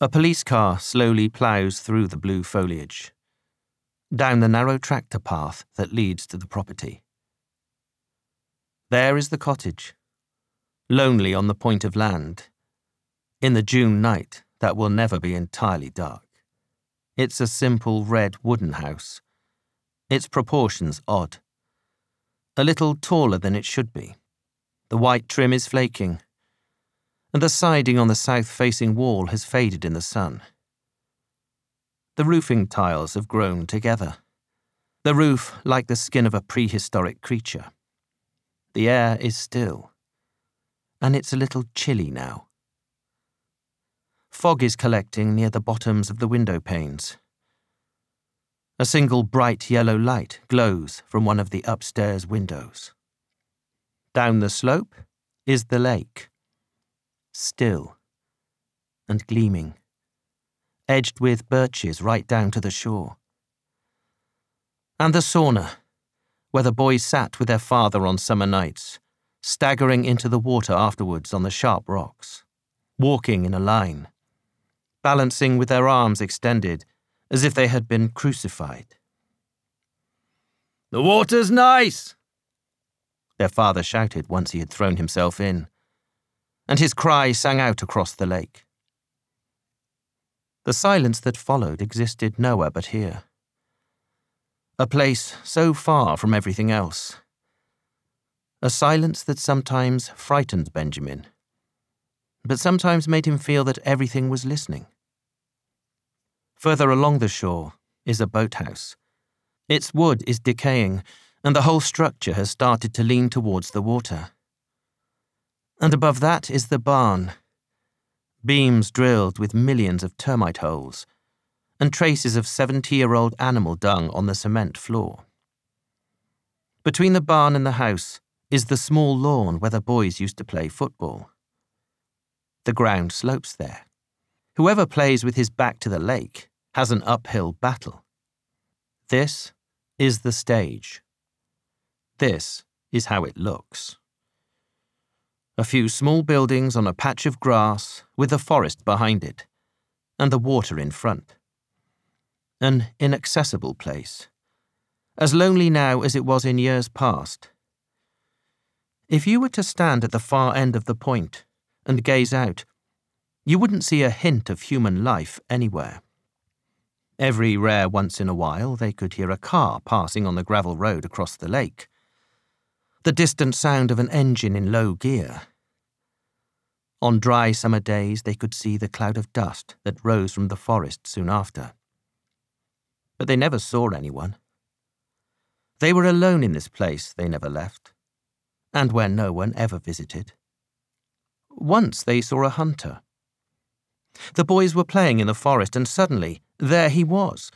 A police car slowly ploughs through the blue foliage, down the narrow tractor path that leads to the property. There is the cottage, lonely on the point of land, in the June night that will never be entirely dark. It's a simple red wooden house, its proportions odd. A little taller than it should be. The white trim is flaking, and the siding on the south facing wall has faded in the sun. The roofing tiles have grown together, the roof like the skin of a prehistoric creature. The air is still, and it's a little chilly now. Fog is collecting near the bottoms of the window panes. A single bright yellow light glows from one of the upstairs windows. Down the slope is the lake, still and gleaming, edged with birches right down to the shore. And the sauna, where the boys sat with their father on summer nights, staggering into the water afterwards on the sharp rocks, walking in a line balancing with their arms extended, as if they had been crucified. The water's nice, their father shouted once he had thrown himself in, and his cry sang out across the lake. The silence that followed existed nowhere but here. A place so far from everything else. A silence that sometimes frightened Benjamin, but sometimes made him feel that everything was listening. Further along the shore is a boathouse. Its wood is decaying, and the whole structure has started to lean towards the water. And above that is the barn. Beams drilled with millions of termite holes, and traces of 70 year old animal dung on the cement floor. Between the barn and the house is the small lawn where the boys used to play football. The ground slopes there. Whoever plays with his back to the lake has an uphill battle. This is the stage. This is how it looks. A few small buildings on a patch of grass with the forest behind it, and the water in front. An inaccessible place, as lonely now as it was in years past. If you were to stand at the far end of the point and gaze out, you wouldn't see a hint of human life anywhere. Every rare once in a while, they could hear a car passing on the gravel road across the lake. The distant sound of an engine in low gear. On dry summer days, they could see the cloud of dust that rose from the forest soon after. But they never saw anyone. They were alone in this place they never left, and where no one ever visited. Once they saw a hunter the boys were playing in the forest, and suddenly, there he was.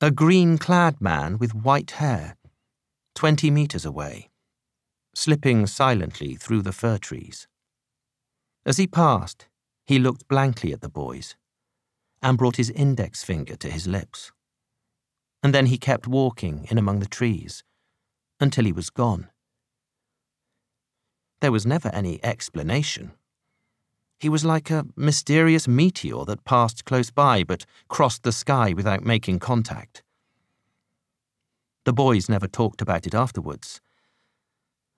A green clad man with white hair, twenty metres away, slipping silently through the fir trees. As he passed, he looked blankly at the boys and brought his index finger to his lips. And then he kept walking in among the trees until he was gone. There was never any explanation. He was like a mysterious meteor that passed close by but crossed the sky without making contact. The boys never talked about it afterwards.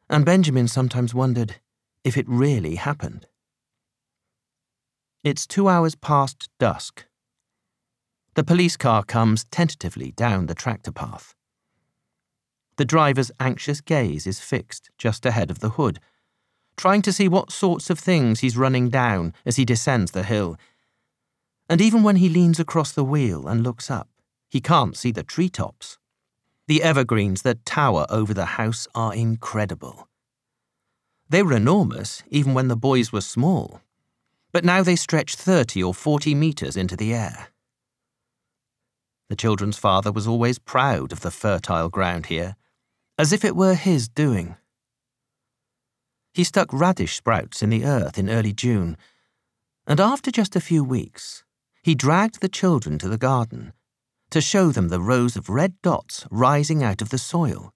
And Benjamin sometimes wondered if it really happened. It's two hours past dusk. The police car comes tentatively down the tractor path. The driver's anxious gaze is fixed just ahead of the hood trying to see what sorts of things he's running down as he descends the hill. And even when he leans across the wheel and looks up, he can't see the treetops. The evergreens that tower over the house are incredible. They were enormous even when the boys were small, but now they stretch 30 or 40 metres into the air. The children's father was always proud of the fertile ground here, as if it were his doing. He stuck radish sprouts in the earth in early June, and after just a few weeks, he dragged the children to the garden to show them the rows of red dots rising out of the soil.